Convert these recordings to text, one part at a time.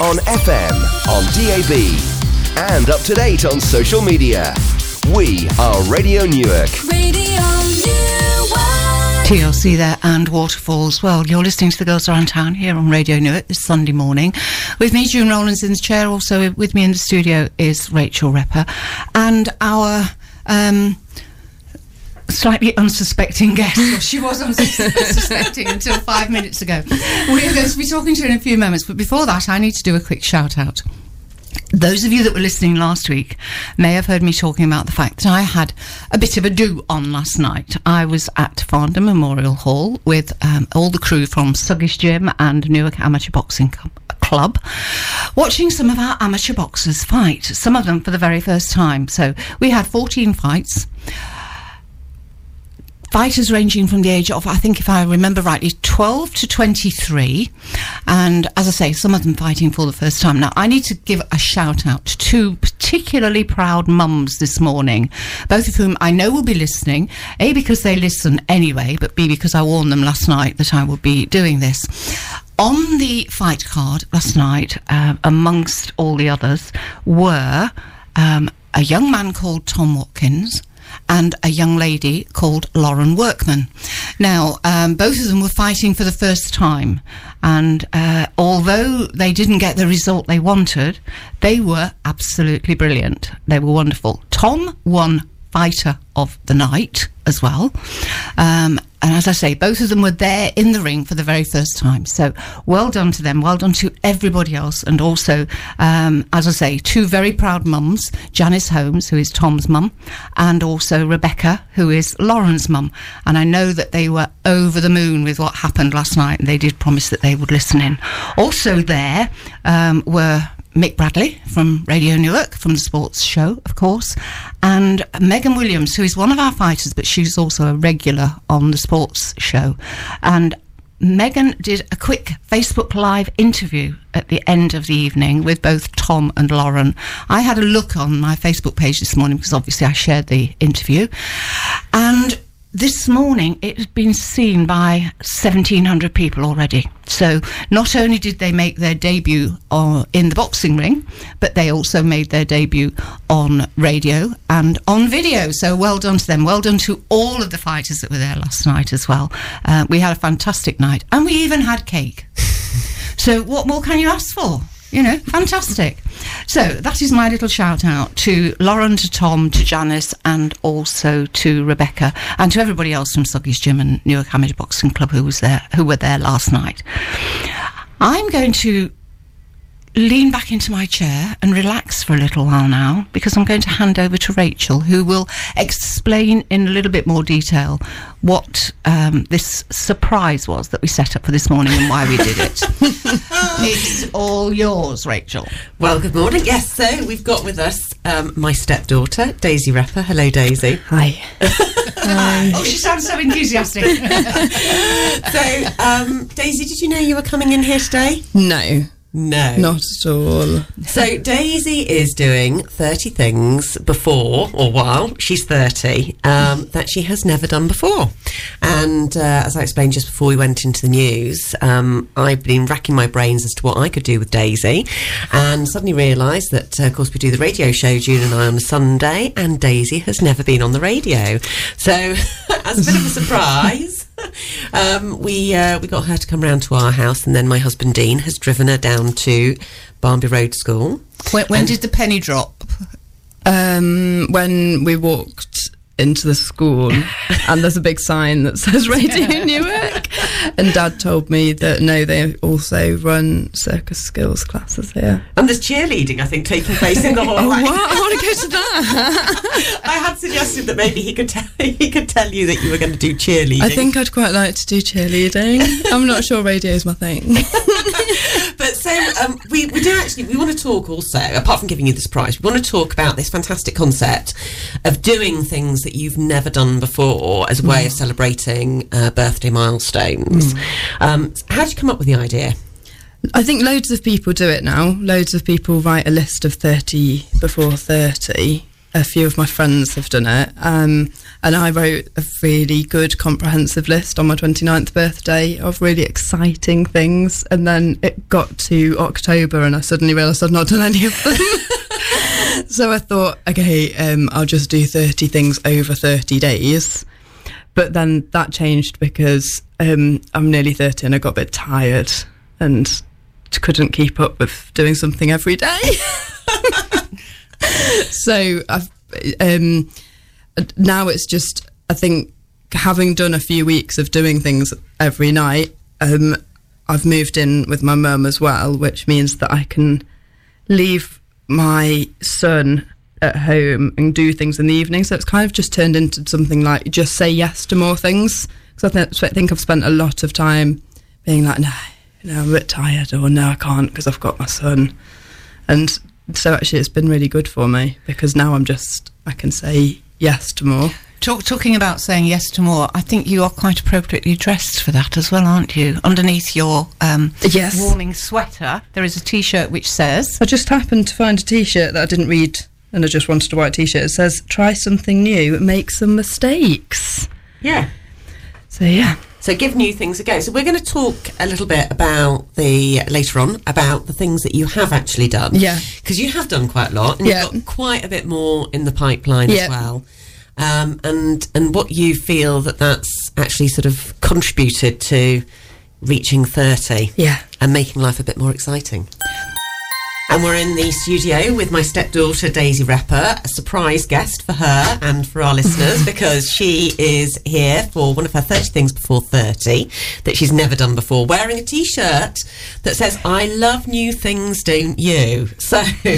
on FM, on DAB, and up to date on social media. We are Radio Newark. Radio Newark. TLC there and Waterfalls. Well, you're listening to the Girls Around Town here on Radio Newark this Sunday morning. With me, June Rollins in the chair. Also with me in the studio is Rachel Repper. And our um, slightly unsuspecting guest. Well, she was unsuspecting until five minutes ago. We're going to be talking to her in a few moments. But before that, I need to do a quick shout out. Those of you that were listening last week may have heard me talking about the fact that I had a bit of a do on last night. I was at Farndon Memorial Hall with um, all the crew from Suggish Gym and Newark Amateur Boxing Club, watching some of our amateur boxers fight, some of them for the very first time. So we had 14 fights fighters ranging from the age of, I think, if I remember rightly, 12 to 23. And as I say, some of them fighting for the first time. Now, I need to give a shout out to two particularly proud mums this morning, both of whom I know will be listening. A, because they listen anyway, but B, because I warned them last night that I would be doing this. On the fight card last night, uh, amongst all the others, were um, a young man called Tom Watkins and a young lady called Lauren Workman. Now, um, both of them were fighting for the first time, and uh, although they didn't get the result they wanted, they were absolutely brilliant. They were wonderful. Tom won Fighter of the Night as well. Um, and as I say, both of them were there in the ring for the very first time. So well done to them. Well done to everybody else. And also, um, as I say, two very proud mums Janice Holmes, who is Tom's mum, and also Rebecca, who is Lauren's mum. And I know that they were over the moon with what happened last night, and they did promise that they would listen in. Also, there um, were Mick Bradley from Radio Newark, from the sports show, of course, and Megan Williams, who is one of our fighters, but she's also a regular on the sports show. And Megan did a quick Facebook Live interview at the end of the evening with both Tom and Lauren. I had a look on my Facebook page this morning because obviously I shared the interview. And this morning it had been seen by 1700 people already. So not only did they make their debut uh, in the boxing ring but they also made their debut on radio and on video. So well done to them. Well done to all of the fighters that were there last night as well. Uh, we had a fantastic night and we even had cake. So what more can you ask for you know, fantastic. So that is my little shout out to Lauren, to Tom, to Janice, and also to Rebecca, and to everybody else from Suggies Gym and Newark Amateur Boxing Club who was there, who were there last night. I'm going to lean back into my chair and relax for a little while now because I'm going to hand over to Rachel, who will explain in a little bit more detail what um, this surprise was that we set up for this morning and why we did it. it's all yours, Rachel. Well, good morning. Yes, so we've got with us um, my stepdaughter, Daisy Repper. Hello, Daisy. Hi. Oh, she sounds so enthusiastic. So, um, Daisy, did you know you were coming in here today? No, No. not at all. So, Daisy is doing 30 things before or while she's 30 um, that she has never done before. And uh, as I explained just before we went into the news, um, I've been racking my brains as to what I could do with Daisy and suddenly realised that, uh, of course, we do the radio show, June and I, on a Sunday, and Daisy has never been on the radio. So, as a bit of a surprise, um, we uh, we got her to come round to our house, and then my husband Dean has driven her down to Barnby Road School. when when did the penny drop? Um, when we walked into the school, and there's a big sign that says Radio Newark, and Dad told me that no, they also run circus skills classes here. And there's cheerleading, I think, taking place in the hall. Oh, what? I want to go to that. I had suggested that maybe he could tell he could tell you that you were going to do cheerleading. I think I'd quite like to do cheerleading. I'm not sure radio's my thing. But so um, we, we do actually we want to talk also apart from giving you the surprise we want to talk about this fantastic concept of doing things that you've never done before as a way of celebrating a birthday milestones. Um, how did you come up with the idea? I think loads of people do it now. Loads of people write a list of 30 before 30 a few of my friends have done it. Um, and I wrote a really good comprehensive list on my 29th birthday of really exciting things. And then it got to October and I suddenly realised I'd not done any of them. so I thought, okay, um, I'll just do 30 things over 30 days. But then that changed because um, I'm nearly 30 and I got a bit tired and couldn't keep up with doing something every day. so I've um, now it's just I think having done a few weeks of doing things every night, um, I've moved in with my mum as well, which means that I can leave my son at home and do things in the evening. So it's kind of just turned into something like just say yes to more things. Because I, th- I think I've spent a lot of time being like, no, no, I'm a bit tired, or no, I can't because I've got my son. And so actually, it's been really good for me because now I'm just I can say yes to more. Talk, talking about saying yes to more, I think you are quite appropriately dressed for that as well, aren't you? Underneath your um, Yes. warming sweater, there is a T-shirt which says, I just happened to find a T-shirt that I didn't read, and I just wanted a white T-shirt. It says, "Try something new, make some mistakes." Yeah. So yeah, So give new things a go. So we're going to talk a little bit about the later on about the things that you have actually done. Yeah. Because you have done quite a lot, and Yeah. you've got quite a bit more in the pipeline Yeah. as well. Um, and and what you feel that that's actually sort of contributed to reaching thirty. yeah. and making life a bit more exciting. And we're in the studio with my stepdaughter Daisy Repper, a surprise guest for her and for our listeners because she is here for one of her 30 things before 30 that she's never done before, wearing a t shirt that says, I love new things, don't you? So, so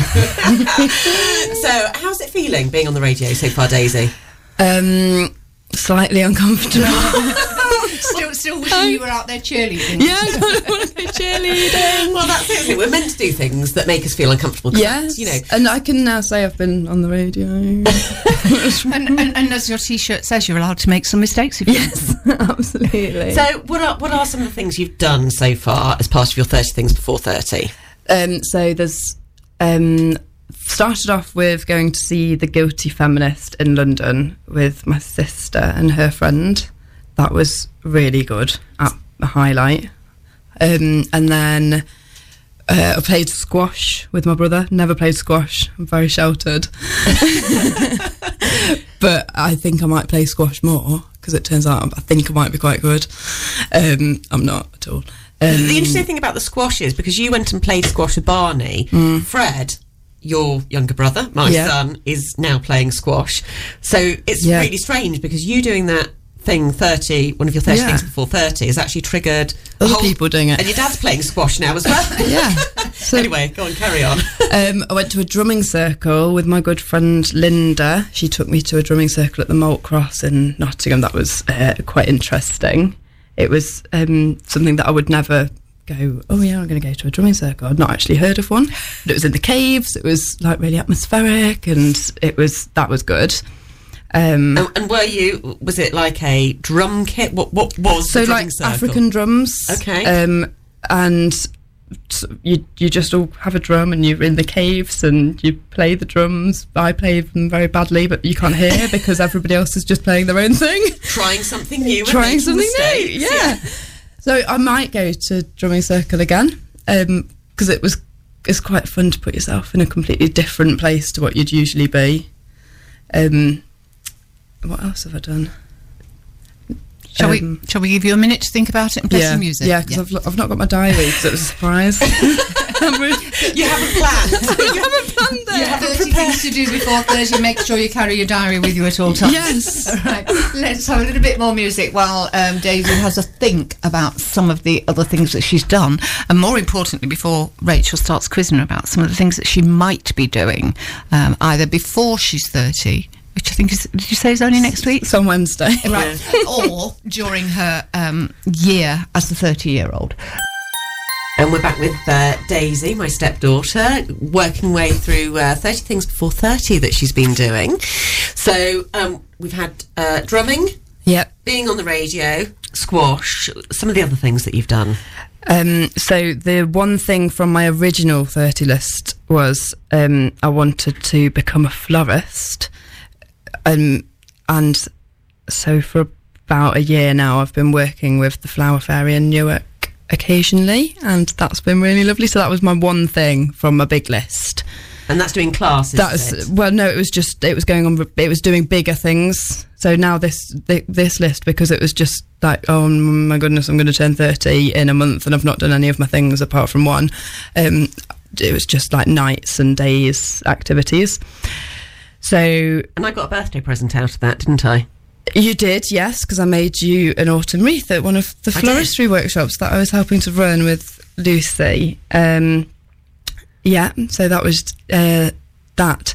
how's it feeling being on the radio so far, Daisy? Um, slightly uncomfortable. still, still wishing you were out there cheerleading. yeah, I don't want to be cheerleading. Well, that's it? We're meant to do things that make us feel uncomfortable. Yes, You know, and I can now say I've been on the radio. And, and, and as your T-shirt says, you're allowed to make some mistakes if you yes, absolutely. So, what are what are some of the things you've done so far as part of your thirty things before thirty? Um, so there's um, started off with going to see The Guilty Feminist in London with my sister and her friend. That was really good, a a highlight. Um, and then uh, I played squash with my brother. Never played squash. I'm very sheltered. but I think I might play squash more because it turns out I think I might be quite good. Um, I'm not at all. Um, the interesting thing about the squash is because you went and played squash with Barney, Fred. Your younger brother, my. Yeah. son, is now playing squash. So it's Yeah. really strange because you doing that thing 30, one of your 30 Yeah. things before 30, has actually triggered Other whole- people doing it. And your dad's playing squash now as well. yeah. So anyway, go on, carry on. um, I went to a drumming circle with my good friend Linda. She took me to a drumming circle at the Malt Cross in Nottingham. That was uh, quite interesting. It was um, something that I would never go, oh yeah, I'm going to go to a drumming circle. I'd not actually heard of one, but it was in the caves. It was like really atmospheric, and it was that was good. Um, and, and were you, was it like a drum kit? What, what was so the like circle? African drums. Okay. Um, and you you just all have a drum and you're in the caves and you play the drums. I play them very badly, but you can't hear because everybody else is just playing their own thing, Trying something new. trying something new. Yeah. So I might go to drumming circle again because it was it's quite fun to put yourself in a completely different place to what you'd usually be. Um, what else have I done? Shall Um, we? Shall we give you a minute to think about it and play yeah, some music? Yeah, because I've, I've not got my diary because it was a surprise. I'm really- You haven't planned. you haven't planned You have 30 things to do before 30. Make sure you carry your diary with you at all times. Yes. All right. Let's have a little bit more music while um, Daisy has a think about some of the other things that she's done. And more importantly, before Rachel starts quizzing her about some of the things that she might be doing, um, either before she's 30, which I think is, did you say is only next week? It's on Wednesday. Right. or during her um, year as the 30 year old. And we're back with uh, Daisy, my stepdaughter, working way through uh, 30 things before 30 that she's been doing. So um, we've had uh, drumming, Yep. being on the radio, squash, some of the other things that you've done. Um, so the one thing from my original 30 list was um, I wanted to become a florist, um, and so for about a year now, I've been working with the Flower Fairy in Newark occasionally, and that's been really lovely. So that was my one thing from my big list. And that's doing classes. That's it? well, no, it was just it was going on. It was doing bigger things. So now this this list because it was just like, oh my goodness, I'm going to turn thirty in a month, and I've not done any of my things apart from one. Um, it was just like nights and days activities. So And I got a birthday present out of that, didn't I? You did, yes, because I made you an autumn wreath at one of the I did. floristry workshops that I was helping to run with Lucy. Um, yeah, so that was uh, that.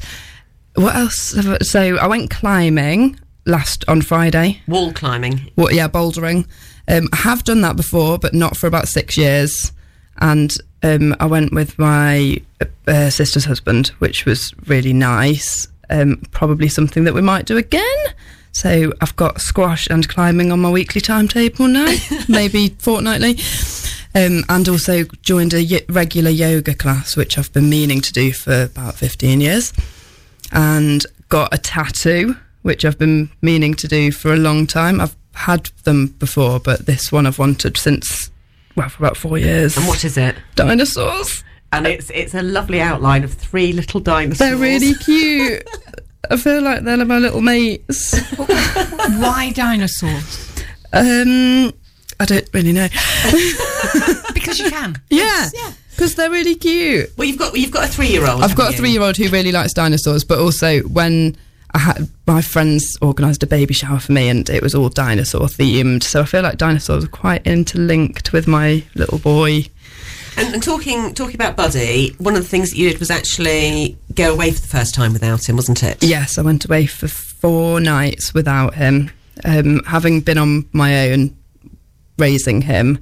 What else? have I- So I went climbing last on Friday. Wall climbing. Well, yeah, bouldering. Um, I have done that before, but not for about six years. And um, I went with my uh, sister's husband, which was really nice. Um, probably something that we might do again. So I've got squash and climbing on my weekly timetable now, maybe fortnightly. Um, and also joined a y- regular yoga class, which I've been meaning to do for about 15 years and got a tattoo, which I've been meaning to do for a long time. I've had them before, but this one I've wanted since, well, for about four years. And what is it? Dinosaurs. And it's it's a lovely outline of three little dinosaurs. They're really cute. I feel like they're my little mates. Why dinosaurs? Um, I don't really know. Because you can. Yeah, Yeah. because they're really cute. Well, you've got you've got a three year old. I've got a three-year-old who really likes dinosaurs, but also when I had my friends organised a baby shower for me, and it was all dinosaur themed. So I feel like dinosaurs are quite interlinked with my little boy. And, and talking talking about Buddy, one of the things that you did was actually go away for the first time without him, wasn't it? Yes, I went away for four nights without him. Um, having been on my own raising him,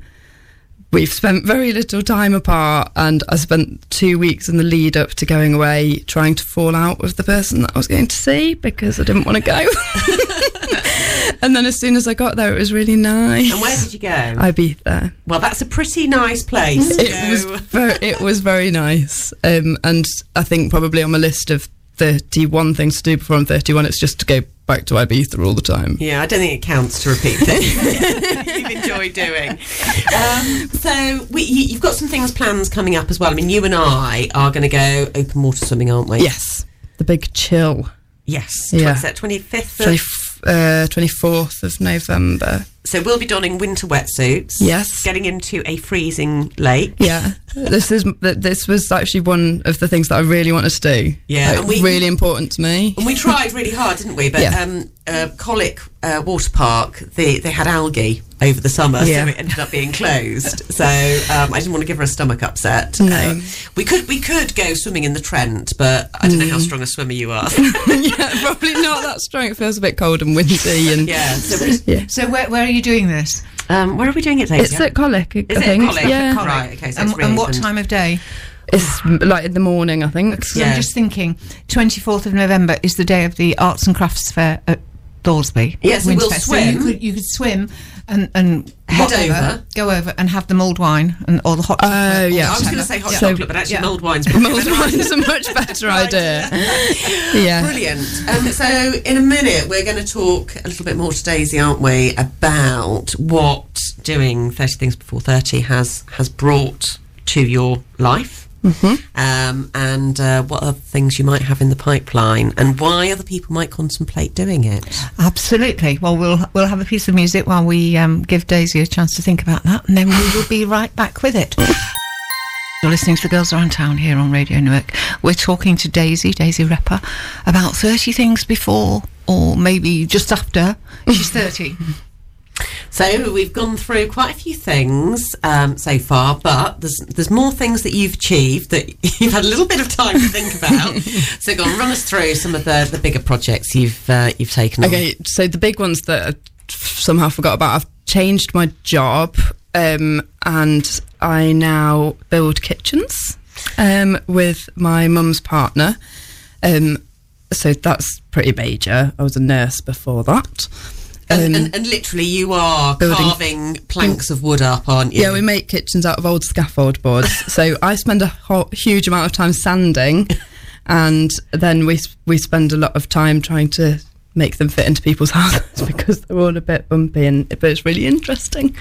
we've spent very little time apart, and I spent two weeks in the lead up to going away trying to fall out with the person that I was going to see because I didn't want to go. and then as soon as I got there, it was really nice. And where did you go? Ibiza. Well, that's a pretty nice place. it was very, it was very nice, um, and I think probably on my list of 31 things to do before I'm 31. It's just to go back to Ibiza all the time. Yeah, I don't think it counts to repeat things you've enjoyed doing. Um, so we, you, have got some things plans coming up as well. I mean, you and I are going to go open water swimming, aren't we? Yes, the big chill. Yes, yeah. 25th. 25th uh, 24th of November. So we'll be donning winter wetsuits. Yes. Getting into a freezing lake. Yeah, this is this was actually one of the things that I really wanted to do. Yeah, Like, we- really important to me. And we tried really hard, didn't we? But Yeah. um, uh, Colwick uh, Water Park, they, they had algae over the summer, Yeah. so it ended up being closed. so um, I didn't want to give her a stomach upset. No. Uh, we could we could go swimming in the Trent, but I don't know Mm. how strong a swimmer you are. yeah, probably not that strong. It feels a bit cold and windy, and yeah. So we, yeah. So where, where are you doing this? um, where are we doing it, Daisy? It's at Colwick, I Is it think. Colwick? Yeah, Colwick. Right, okay, so and, it's really and what time of day? it's like in the morning, I think. So Yeah. I'm just thinking, 24th of November is the day of the Arts and Crafts Fair at Thoresby. Yes, we will Winterfest. So swim. you could, you could swim and, and Head whatever, over. go over and have the mulled wine and or the hot. Oh, or yeah. I was going to say hot Yeah. Chocolate, but actually yeah. mulled wine's Mulled wine's a much better idea. yeah. Brilliant. Um, so, in a minute, we're going to talk a little bit more to Daisy, aren't we, about what doing 30 Things Before 30 has, has brought to your life. Um, and uh, what other things you might have in the pipeline, and why other people might contemplate doing it. Absolutely. Well, we'll we'll have a piece of music while we um, give Daisy a chance to think about that, and then we will be right back with it. You're listening to the Girls Around Town here on Radio Newark. We're talking to Daisy, Daisy Repper, about 30 things before or maybe just after she's 30. So we've gone through quite a few things um, so far, but there's there's more things that you've achieved that you've had a little bit of time to think about. so go on, run us through some of the, the bigger projects you've uh, you've taken on. Okay, so the big ones that I somehow forgot about, I've changed my job um, and I now build kitchens um, with my mum's partner. Um, so that's pretty major. I was a nurse before that. And, Um, and, and literally, you are building- carving planks of wood up, aren't you? Yeah, we make kitchens out of old scaffold boards. so I spend a ho- huge amount of time sanding, and then we we spend a lot of time trying to make them fit into people's houses because they're all a bit bumpy and but it's really interesting.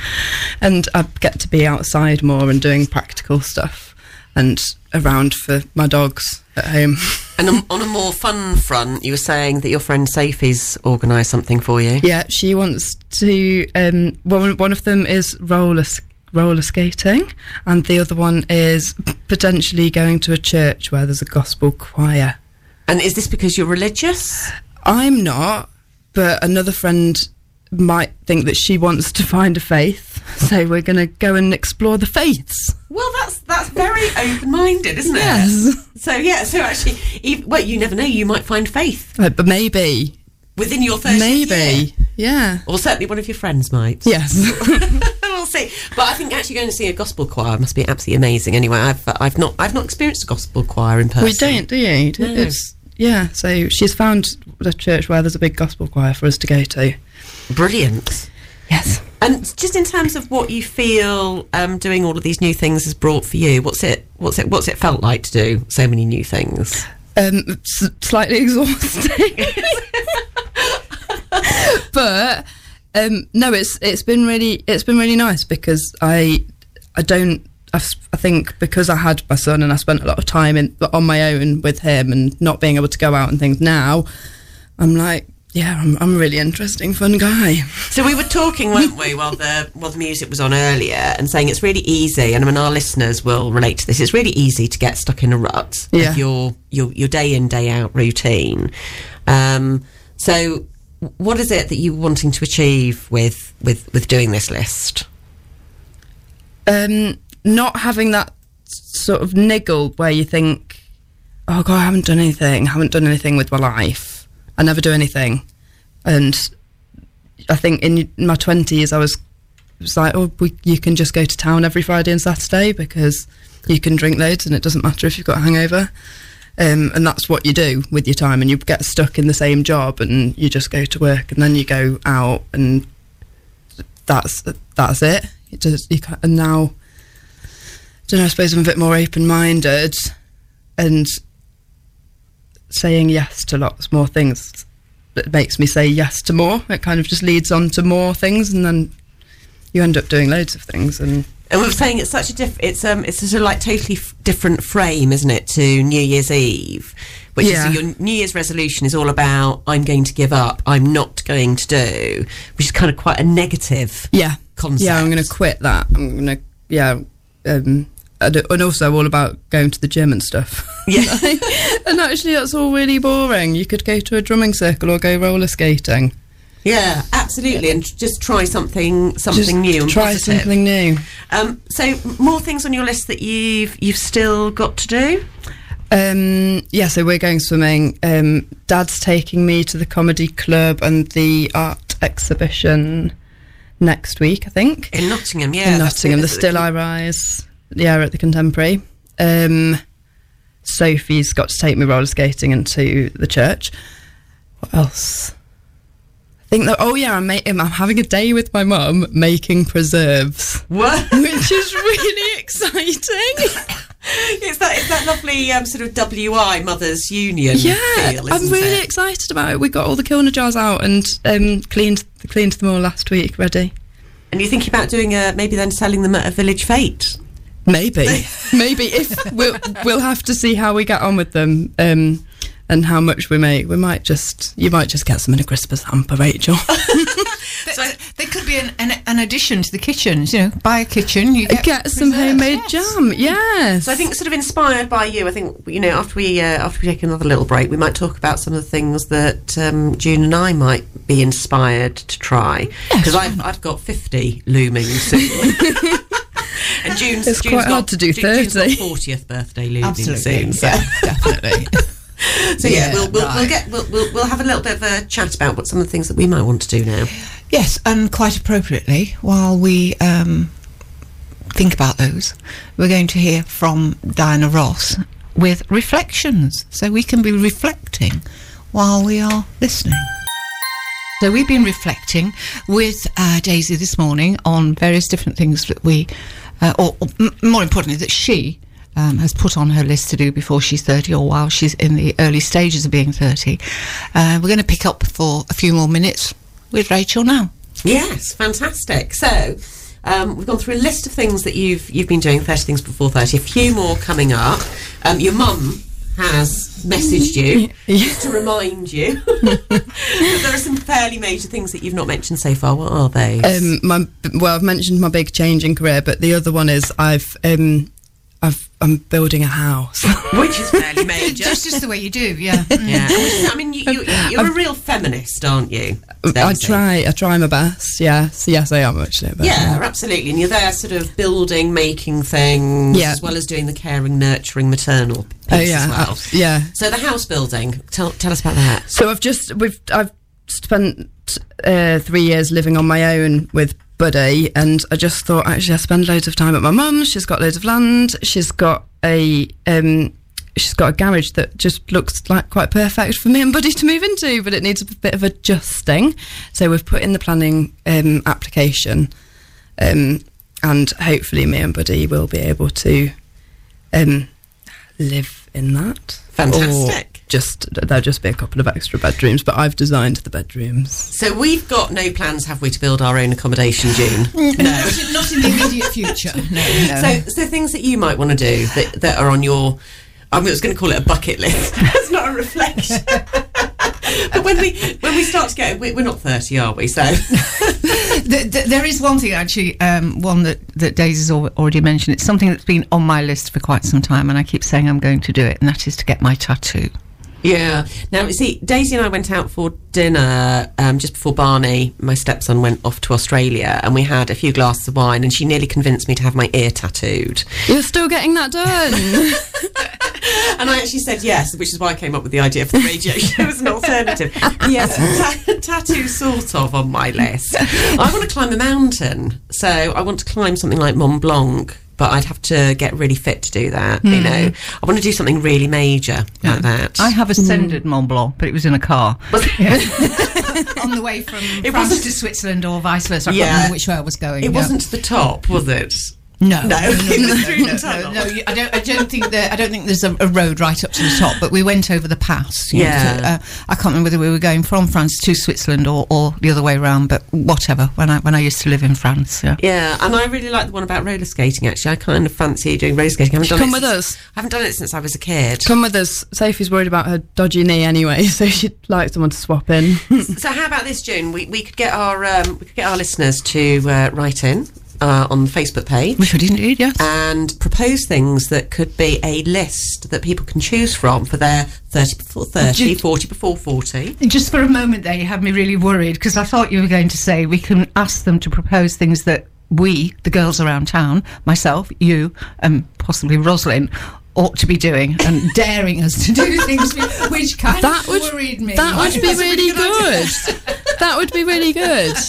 And I get to be outside more and doing practical stuff and around for my dogs at home. And on, a more fun front, you were saying that your friend Sophie's organised something for you. Yeah, she wants to. Um, one one of them is roller roller skating, and the other one is potentially going to a church where there's a gospel choir. And is this because you're religious? I'm not, but another friend might think that she wants to find a faith, so we're going to go and explore the faiths. Well, that's that's very open-minded, isn't it? Yes. So yeah, so actually, ev well, you never know. You might find faith Uh, but maybe, within your 30th year. maybe, yeah, Or certainly one of your friends might. yes. we'll see. But I think actually going to see a gospel choir must be absolutely amazing. Anyway, I've I've not I've not experienced a gospel choir in person. we don't, do you? No. It's yeah. So she's found a church where there's a big gospel choir for us to go to. Brilliant. Yes. And just in terms of what you feel um, doing all of these new things has brought for you, what's it what's it what's it felt like to do so many new things? um, s- slightly exhausting. but um, no, it's it's been really it's been really nice because I I don't I, I think because I had my son and I spent a lot of time in on my own with him and not being able to go out and things now I'm like yeah I'm, I'm a really interesting fun guy So we were talking, weren't we, while the while the music was on earlier, and saying it's really easy, and I mean our listeners will relate to this. It's really easy to get stuck in a rut Yeah. of your your your day in day out routine. Um, so, what is it that you're wanting to achieve with with with doing this list? um, not having that sort of niggle where you think, oh god, I haven't done anything, I haven't done anything with my life. I never do anything, and I think in my twenties I was, was like, oh, we, you can just go to town every Friday and Saturday because you can drink loads and it doesn't matter if you've got a hangover. Um, and that's what you do with your time, and you get stuck in the same job, and you just go to work, and then you go out, and that's that's it. It just you can't, and now, I don't know. I suppose I'm a bit more open-minded, and saying yes to lots more things that makes me say yes to more. It kind of just leads on to more things, and then you end up doing loads of things. And And we were saying it's such a diff. It's um, it's such a like totally f- different frame, isn't it, to New Year's Eve, which Yeah. is your New Year's resolution is all about I'm going to give up, I'm not going to do, which is kind of quite a negative. yeah, Concept. yeah, I'm going to quit that. I'm going to yeah. Um, and and also all about going to the gym and stuff. Yeah. and actually, that's all really boring. You could go to a drumming circle or go roller skating. Yeah, absolutely, and just try something Just something new. And Try positive. something new. Um, so more things on your list that you've you've still got to do. Um, yeah, so we're going swimming. Um, Dad's taking me to the comedy club and the art exhibition next week, I think. In Nottingham, yeah, in Nottingham, the? Still I Rise. Yeah, at the Contemporary. Um, Sophie's got to take me roller skating into the church. What else? I think that. Oh yeah, I'm, I'm having a day with my mum making preserves, What? which is really exciting. it's that it's that lovely um, sort of WI Mothers Union Yeah, feel, I'm really it? excited about it. We got all the Kilner jars out and um, cleaned cleaned them all last week. Ready? And you're thinking about doing a maybe then selling them at a village fete. Maybe, maybe if we'll we'll have to see how we get on with them um, and how much we make. We might just you might just get some in a Christmas hamper, Rachel. So there could be an, an, an addition to the kitchens. You know, buy a kitchen, you get, get some homemade yes. jam. Yes. So I think sort of inspired by you. I think you know after we uh, after we take another little break, we might talk about some of the things that um, June and I might be inspired to try because I've I've got fifty looming soon. And June's, It's June's quite got, hard to do Ju- June's got 30. 40th birthday looming Absolutely, soon. So, yeah, definitely. so yeah, Yeah, we'll, we'll, we'll get we'll, we'll, we'll have a little bit of a chat about what some of the things that we might want to do now. Yes, and quite appropriately, while we um, think about those, we're going to hear from Diana Ross with reflections, so we can be reflecting while we are listening. So we've been reflecting with uh, Daisy this morning on various different things that we, uh, or, or m- more importantly, that she um, has put on her list to do before she's 30 or while she's in the early stages of being 30. Uh, we're going to pick up for a few more minutes with Rachel now. Yes, fantastic. So um, we've gone through a list of things that you've you've been doing. Thirty things before thirty. A few more coming up. Um, your mum has messaged you just to remind you that there are some fairly major things that you've not mentioned so far. What are they? Um, my well, I've mentioned my big change in career, but the other one is I've um, I've I'm building a house. Which is fairly major. Just, just the way you do, yeah. yeah, mm. is- I mean, you, you, um, you're a real feminist, aren't you? Um, I try I try my best. Yes, yes, I am actually. But, Yeah, absolutely. And you're there sort of building, making things, Yeah. as well as doing the caring, nurturing, maternal piece Oh yeah, as well. abs- yeah. So the house building, tell, tell us about that. So I've just we've I've spent uh, three years living on my own with Buddy, and I just thought actually I spend loads of time at my mum's. She's got loads of land. She's got a um, she's got a garage that just looks like quite perfect for me and Buddy to move into, but it needs a bit of adjusting. So we've put in the planning um, application, um, and hopefully me and Buddy will be able to um, live in that. Fantastic. Or just there'll just be a couple of extra bedrooms, but I've designed the bedrooms. So we've got no plans, have we, to build our own accommodation, June? No, not in the immediate future. No, no. So, so things that you might want to do that, that are on your, I was going to call it a bucket list. That's not a reflection. but when we when we start to get, we, we're not thirty, are we? So Th- th- there is one thing actually, um, one that that Daisy's already mentioned. It's something that's been on my list for quite some time, and I keep saying I'm going to do it, and that is to get my tattoo. Yeah. Now, you see, Daisy and I went out for dinner um, just before Barney, my stepson, went off to Australia, and we had a few glasses of wine, and she nearly convinced me to have my ear tattooed. You're still getting that done. And I actually said yes, which is why I came up with the idea for the radio show as an alternative. yes, ta- tattoo sort of on my list. I want to climb a mountain, so I want to climb something like Mont Blanc. But I'd have to get really fit to do that, you hmm. know. I want to do something really major like that. I have ascended Mont Blanc, but it was in a car Was- on the way from It France wasn't- to Switzerland or vice versa. I Yeah. can't remember which way I was going. It yeah. wasn't to the top, was it? No, No, it was no, no, I don't. I don't think there. I don't think there's a, a road right up to the top. But we went over the pass. you know, Yeah. to, uh, I can't remember whether we were going from France to Switzerland or, or the other way around. But whatever. When I when I used to live in France, yeah. Yeah, and I really like the one about roller skating. Actually, I kind of fancy doing roller skating. I haven't done Come it with since- us. I haven't done it since I was a kid. Come with us. Sophie's worried about her dodgy knee anyway, so she'd like someone to swap in. So how about this, June? We, we could get our um, we could get our listeners to uh, write in uh, on the Facebook page We indeed, yes. and propose things that could be a list that people can choose from for their 30 before 30, Ju- 40 before 40. Just for a moment there, you had me really worried because I thought you were going to say we can ask them to propose things that we, the girls around town, myself, you, and possibly Roslyn, ought to be doing and daring us to do things which- which kind That of would worried me. that would be really good that would be really good.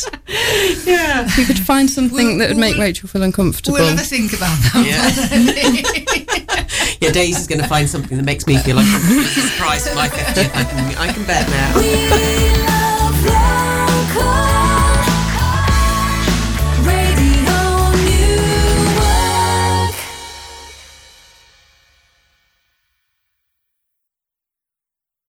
Yeah. If you could find something that would make We'll- Rachel feel uncomfortable. We'll have a think about that. Yeah, Daisy's going to find something that makes me feel like I'm surprised my 50th. I can, I can bet now. We